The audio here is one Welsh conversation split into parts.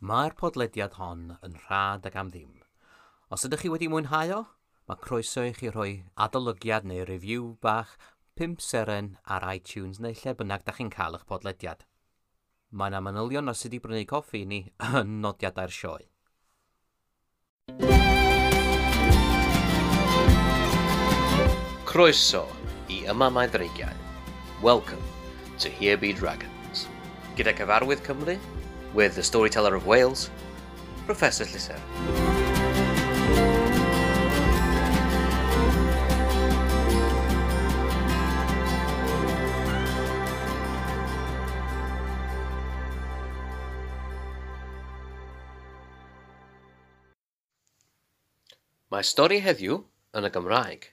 Mae'r podlediad hon yn rhad ag am ddim. Os ydych chi wedi mwynhau o, mae croeso i chi rhoi adolygiad neu review bach 5 seren ar iTunes neu lle bynnag da chi'n cael eich podlediad. Mae yna manylion os ydy brynu coffi ni yn nodiadau'r sioe. Croeso i Ymamau Ddreigiau. Welcome to Here Be Dragons. Gyda cyfarwydd Cymru, with the storyteller of Wales, Professor Llyser. Mae stori heddiw yn y Gymraeg.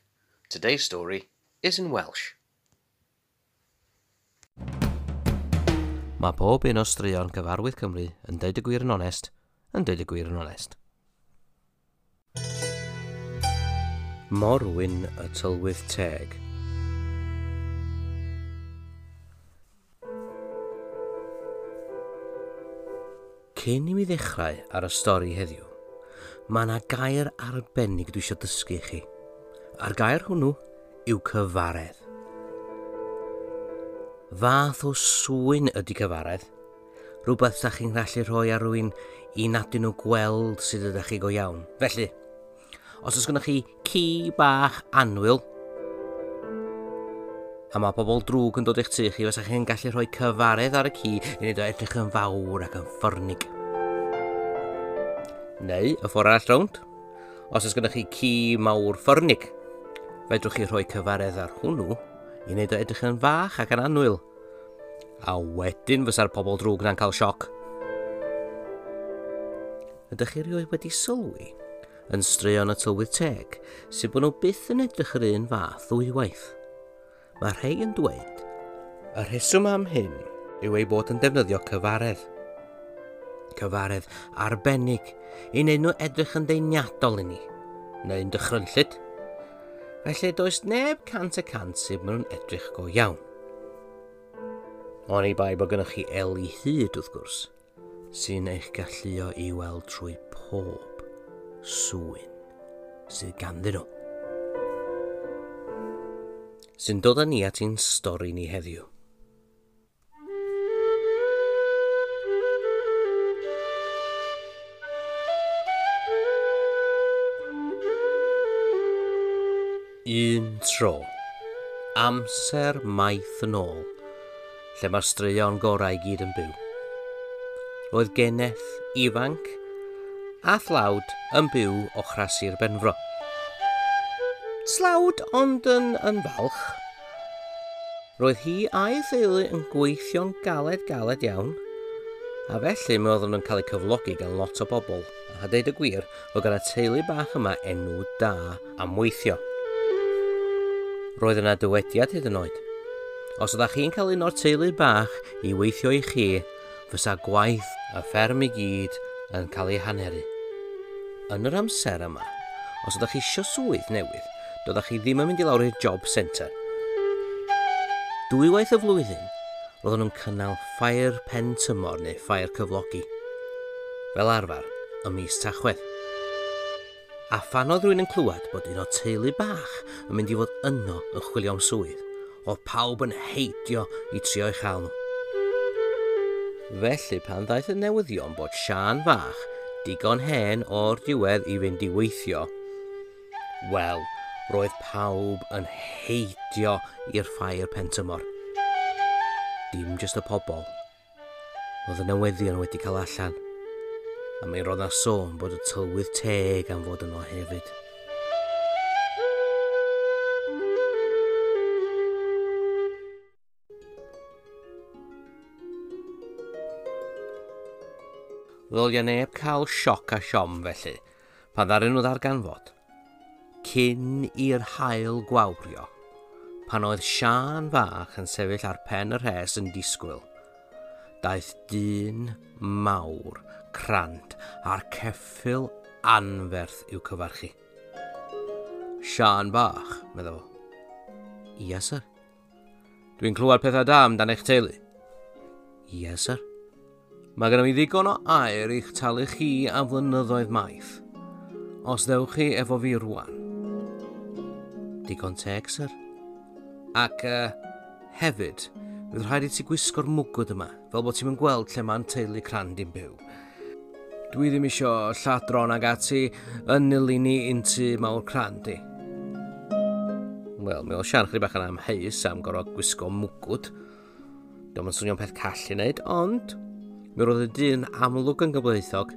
Today's story is in Welsh. Mae pob un o straeon gyfarwydd Cymru yn deud y gwir yn onest, yn deud y gwir yn onest. Morwyn y tylwydd teg – cyn i mi ddechrau ar y stori heddiw, mae yna gair arbennig dwi eisiau dysgu i chi. A'r gair hwnnw yw cyfaredd fath o swyn ydy cyfaredd. Rhywbeth da chi'n gallu rhoi ar rwy'n i nad nhw gweld sydd ydych chi go iawn. Felly, os oes gennych chi ci bach anwyl, a mae pobl drwg yn dod i'ch tu chi, fysa chi'n gallu rhoi cyfaredd ar y ci i wneud o edrych yn fawr ac yn ffyrnig. Neu, y ffordd arall rownd, os oes gennych chi ci mawr ffyrnig, fedrwch chi rhoi cyfaredd ar hwnnw i wneud o edrych yn fach ac yn anwyl. A wedyn fysa'r pobl drwg na'n cael sioc. Ydych chi rioed wedi sylwi yn straeon y tylwydd teg sydd bod nhw byth yn edrych yr un fath ddwywaith. Mae rhai yn dweud, y rheswm am hyn yw ei bod yn defnyddio cyfaredd. Cyfaredd arbennig i wneud nhw edrych yn ddeuniadol i ni, neu'n dychrynllid felly does neb cant y cant sydd maen nhw'n edrych go iawn. Oni bai bod gennych chi el i hyd wrth gwrs, sy'n eich galluo i weld trwy pob swyn sydd ganddyn nhw. Sy'n dod â ni at ein stori ni heddiw. un tro, amser maith yn ôl, lle mae'r straeon gorau gyd yn byw. Roedd geneth ifanc a thlawd yn byw o chrasu'r benfro. Slawd ond yn, yn falch. Roedd hi a'i theulu yn gweithio'n galed galed iawn, a felly mi oedden nhw'n cael eu cyflogi gan lot o bobl. A deud y gwir, roedd gan y teulu bach yma enw da am weithio roedd yna dywediad hyd yn oed. Os ydych chi'n cael un o'r teulu bach i weithio i chi, fysa gwaith y fferm i gyd yn cael ei haneru. Yn yr amser yma, os ydych chi eisiau swydd newydd, doeddech chi ddim yn mynd i lawr i'r job centre. Dwy waith y flwyddyn, roedden nhw'n cynnal ffair pen tymor neu ffair cyflogi. Fel arfer, ym mis Tachwedd a phan oedd rhywun yn clywed bod un o teulu bach yn mynd i fod yno yn chwilio am swydd, oedd pawb yn heidio i trio ei chael nhw. Felly pan ddaeth y newyddion bod Sian fach digon hen o'r diwedd i fynd i weithio, wel, roedd pawb yn heidio i'r ffair pentymor. Dim jyst y pobl, oedd y newyddion wedi cael allan a mi roedd na sôn bod y tylwydd teg am fod yno hefyd. Ddylio neb cael sioc a siom felly, pan ddaryn nhw ddarganfod. Cyn i'r hael gwawrio, pan oedd Sian fach yn sefyll ar pen y rhes yn disgwyl, daeth dyn mawr crant a'r ceffil anferth i'w cyfarchu. Sian bach, meddwl fo. Ie, sir. Dwi'n clywed pethau da amdan eich teulu. Ie, sir. Mae gennym i ddigon o air i'ch talu chi a flynyddoedd maith. Os ddewch chi efo fi rwan. Digon teg, sir. Ac uh, hefyd, fydd rhaid i ti gwisgo'r mwgwd yma, fel bod ti'n gweld lle mae'n teulu crand i'n byw. Dwi ddim isio lladron ag ati yn nilyn ni un tu mawr cran di. Wel, mi oedd Sian chdi bach yn amheus am gorfod gwisgo mwgwd. Dwi'n yn swnio'n peth call i wneud, ond mi roedd y dyn amlwg yn gyfleithog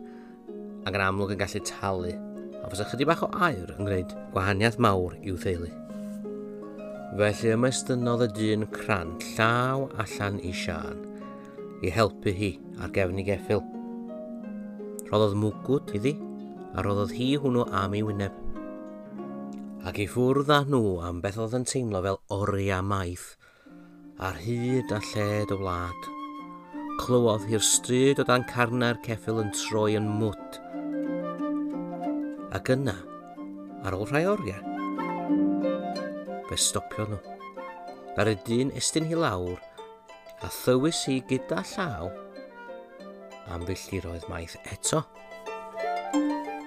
ac yn amlwg yn gallu talu. A fysa chydig bach o air yn gwneud gwahaniaeth mawr i'w theulu. Felly ymestynnodd y dyn cran llaw allan i Sian i helpu hi ar gefn i geffil roddodd mwgwd iddi a roddodd hi hwnnw am ei wyneb. Ac i ffwrdd â nhw am beth oedd yn teimlo fel oria maith ar hyd a lled o wlad. Clywodd hi'r stryd o dan carna'r ceffil yn troi yn mwt. Ac yna, ar ôl rhai oriau, fe stopio nhw. Ddaru dyn estyn hi lawr a thywys hi gyda llaw am filltiroedd maeth eto.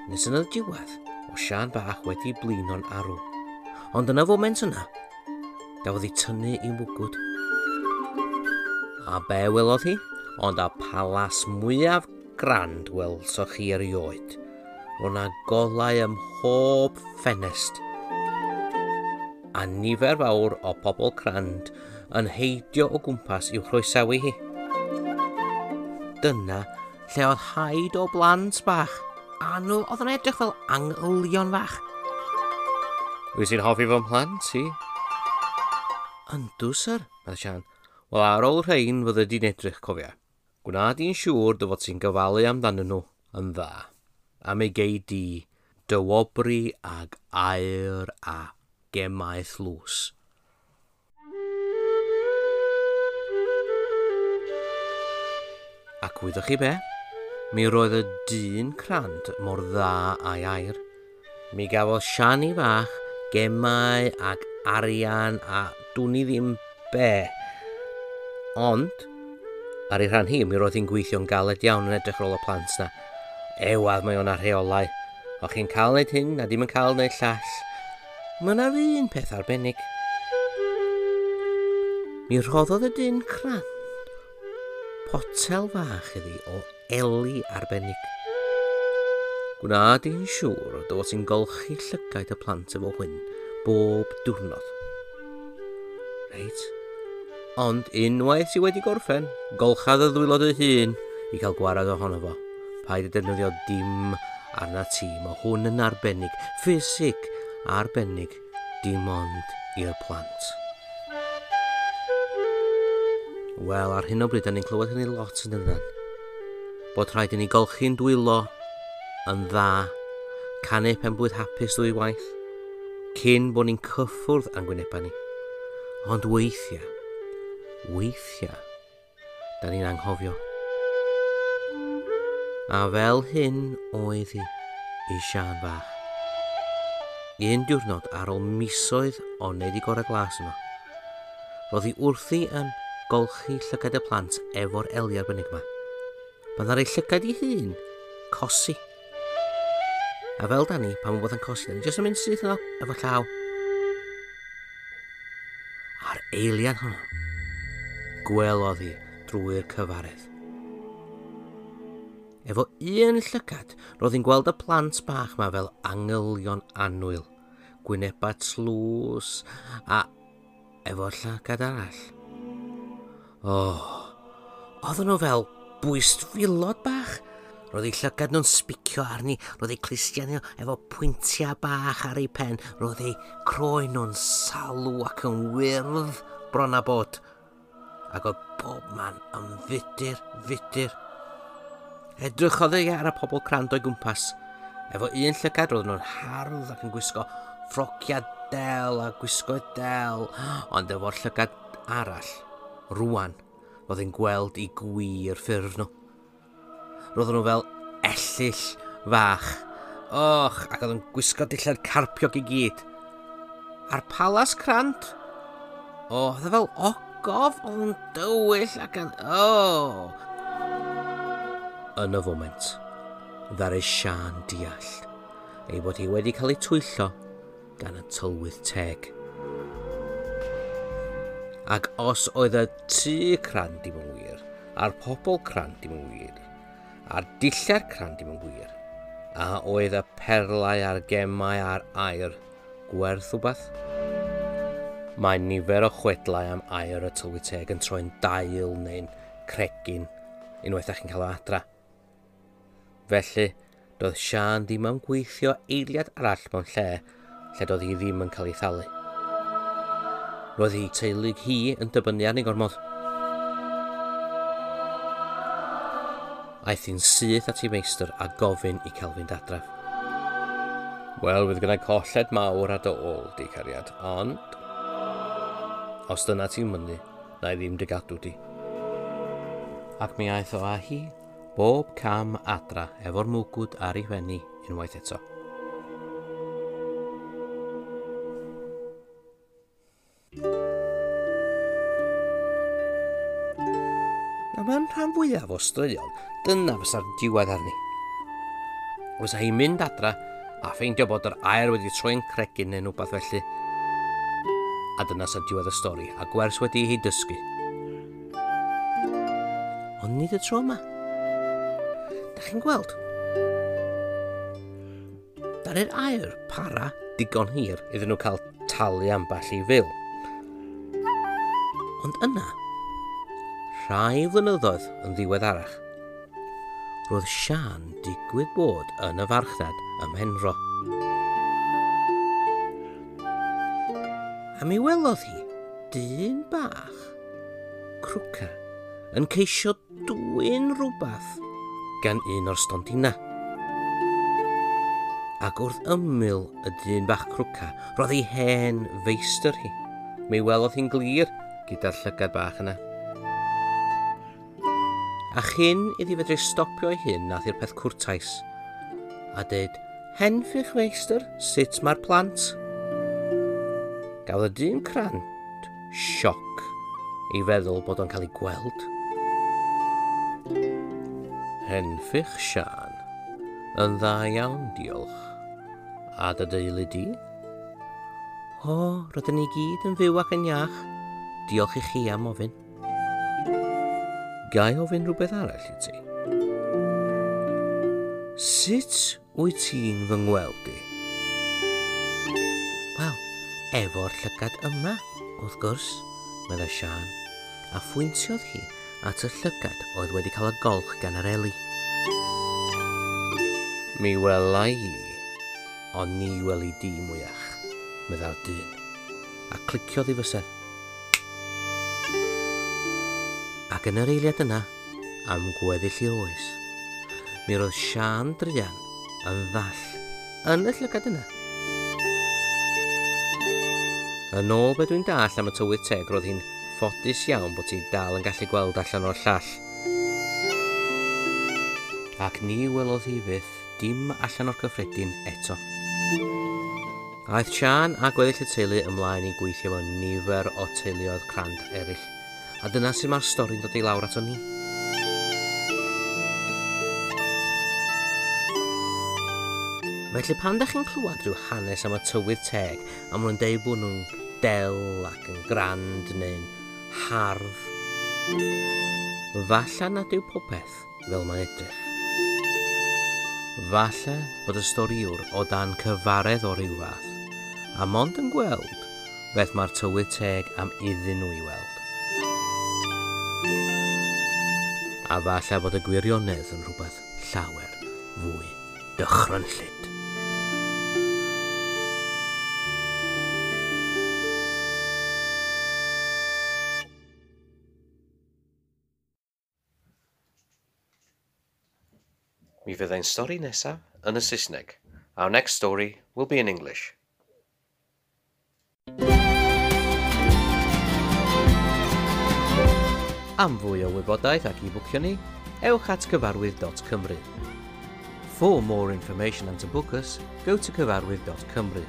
Nes yna diwedd, o Sian bach wedi blino'n arw. Ond yna foment yna, gafodd ei tynnu i mwgwd. A be welodd hi? Ond a palas mwyaf grand welsoch chi erioed. Ro'na golau ym mhob ffenest. A nifer fawr o pobl crand yn heidio o gwmpas i'w chroesawu hi dyna lle oedd haid o blant bach. a nhw oedd yn edrych fel anglion fach. Wyt ti'n hoffi fy mhlant i? Yndw, syr, meddwl Sian. Wel, ar ôl rhain fydde di'n edrych cofia. Gwna di'n siŵr dy fod ti'n gyfalu amdanyn nhw yn dda. Am ei gei di, dywobri ag aer a gemaeth lws. Ac wyddoch chi be? Mi roedd y dyn crant mor dda a'i air. Mi gafodd Siani fach gemau ac arian a dwn i ddim be. Ond, ar ei rhan hi, mi roedd hi'n gweithio'n galed iawn yn edrych rôl y plant na. Ewadd mae o'n ar rheolau. O'ch chi'n cael wneud hyn a dim yn cael wneud llall. Mae yna'r un peth arbennig. Mi rhoddodd y dyn crant hotel fach iddi o eli arbennig. Gwnaed i'n siŵr dy fod sy'n golchi llygaid y plant efo hyn bob diwrnod. Reit, ond unwaith sydd wedi gorffen, golchad y ddwylod y hun i cael gwarad ohono fo. Paid y defnyddio dim arna ti, mae hwn yn arbennig, ffisig, arbennig, dim ond i'r plant. Wel, ar hyn o bryd, ni'n clywed hynny lot yn ydyn. Bod rhaid i ni golchi'n dwylo yn dda, canu pen bwyd hapus ddwy waith, cyn bod ni'n cyffwrdd â'n gwynebau ni. Ond weithiau, weithiau, da ni'n anghofio. A fel hyn oedd hi i Sian fach. Un diwrnod ar ôl misoedd o wneud i gorau glas yno, roedd hi wrthi yn golchi llygad y plant efo'r eli arbennig yma. Byddai'r ei llygad ei hun cosi. A fel da ni, pan bod yn cosi, da ni jyst yn mynd syth yno, efo llaw. A'r eiliad hwnnw, gwelodd hi drwy'r cyfaredd. Efo un llygad, roedd hi'n gweld y plant bach ma fel angylion anwyl, gwynebau tlws a efo llygad arall, O, oh, oedden nhw fel bwyst filod bach. Roedd ei llygad nhw'n sbicio arni, roedd ei clustiau efo pwyntiau bach ar ei pen, roedd ei croen nhw'n salw ac yn wyrdd bron a bod. Ac oedd bob man yn fudur, fudur. Edrychodd ei ar y pobl crand o'i gwmpas. Efo un llygad roedd nhw'n hardd ac yn gwisgo ffrociau del a gwisgo del, ond efo'r llygad arall Rwan, roedd e'n gweld i gwir ffurf nhw. Roedden nhw fel ellill fach. Och, ac oedd yn gwisgo dillad carpiog i gyd. A'r palas crant? O, oedd e fel ogof, o'n dywyll ac yn... O! Yn y foment, ddar ei Sian deall ei bod hi wedi cael ei twyllo gan y tylwydd teg ac os oedd y tu cran dim yn wir, a'r pobl cran dim yn wir, a'r dillad cran dim yn wir, a oedd y perlau a'r gemau a'r air gwerth wbeth? Mae nifer o chwedlau am air y tylwyteg yn troi'n dail neu'n cregin unwaith ydych chi'n cael o adra. Felly, doedd Sian ddim am gweithio eiliad arall mewn lle lle doedd hi ddim yn cael ei thalu roedd hi teulu hi yn dibynnu ar ei gormod. Aeth hi'n syth at ei meistr a gofyn i cael fynd adref. Wel, fydd gyda colled mawr ar dy ôl, di cariad, ond... Os dyna ti'n mynnu, na i ddim dy gadw di. Ac mi aeth o a hi bob cam adra efo'r mwgwd ar ei fenni unwaith eto. fwyaf o straeon, dyna fysa'r diwedd arni. Fysa hi'n mynd adra a ffeindio bod yr air wedi troi'n cregin neu wbeth felly. A dyna sy'n diwedd y stori a gwers wedi hi dysgu. Ond nid y tro yma. Da chi'n gweld? Da'r air para digon hir iddyn nhw cael talu amball i fil. Ond yna, rhai flynyddoedd yn ddiweddarach. Roedd Sian digwydd bod yn y farchnad ym Mhenro. A mi welodd hi dyn bach, crwca, yn ceisio dwy'n rhywbeth gan un o'r stondina. Ac wrth ymyl y dyn bach crwca, roedd ei hen feistr hi. Mi welodd hi'n glir gyda'r llygad bach yna a chyn iddi fedru stopio ei hun nath i'r peth cwrtais, a dweud, henffych meistr, sut mae'r plant? Gafodd y dyn crant sioc i feddwl bod o'n cael ei gweld. Henffych Sian, yn dda iawn diolch, a dy deulu di? O, roedden ni gyd yn fyw ac yn iach. Diolch i chi am ofyn. Gai ofyn rhywbeth arall i ti? Sut wyt ti'n fy ngweld i? Wel, efo'r llygad yma, wrth gwrs, meddai Sian, a phwyntiodd hi at y llygad oedd wedi cael y golch gan yr eli. Mi welai i, ond ni weli di mwyach, meddai'r dyn, a cliciodd i fysedd. Ac yn yr eiliad yna, am gweddill i'r oes, mi roedd Sian Drian yn ddall yn y llygad yna. Yn ôl be dwi'n dall am y tywydd teg, roedd hi'n ffodus iawn bod hi dal yn gallu gweld allan o'r llall. Ac ni welodd hi fydd dim allan o'r cyffredin eto. Aeth Sian a gweddill y teulu ymlaen i gweithio mewn nifer o teuluoedd crand eraill a dyna sy'n mae'r stori'n dod i lawr ato ni. Felly pan da chi'n clywed rhyw hanes am y tywydd teg a maen nhw'n deud bod nhw'n del ac yn grand neu'n hardd, falle nad yw popeth fel mae'n edrych. Falle bod y storiwr o dan cyfaredd o ryw fath, a mond yn gweld beth mae'r tywydd teg am iddyn nhw i weld. a falle bod y gwirionedd yn rhywbeth llawer fwy dychrynllid. Mi fyddai'n stori nesaf yn y Saesneg. Our next story will be in English. Am fwy o wybodaeth ac e-bwcio ni, ewch at cyfarwydd.cymru. For more information and to book us, go to cyfarwydd.cymru.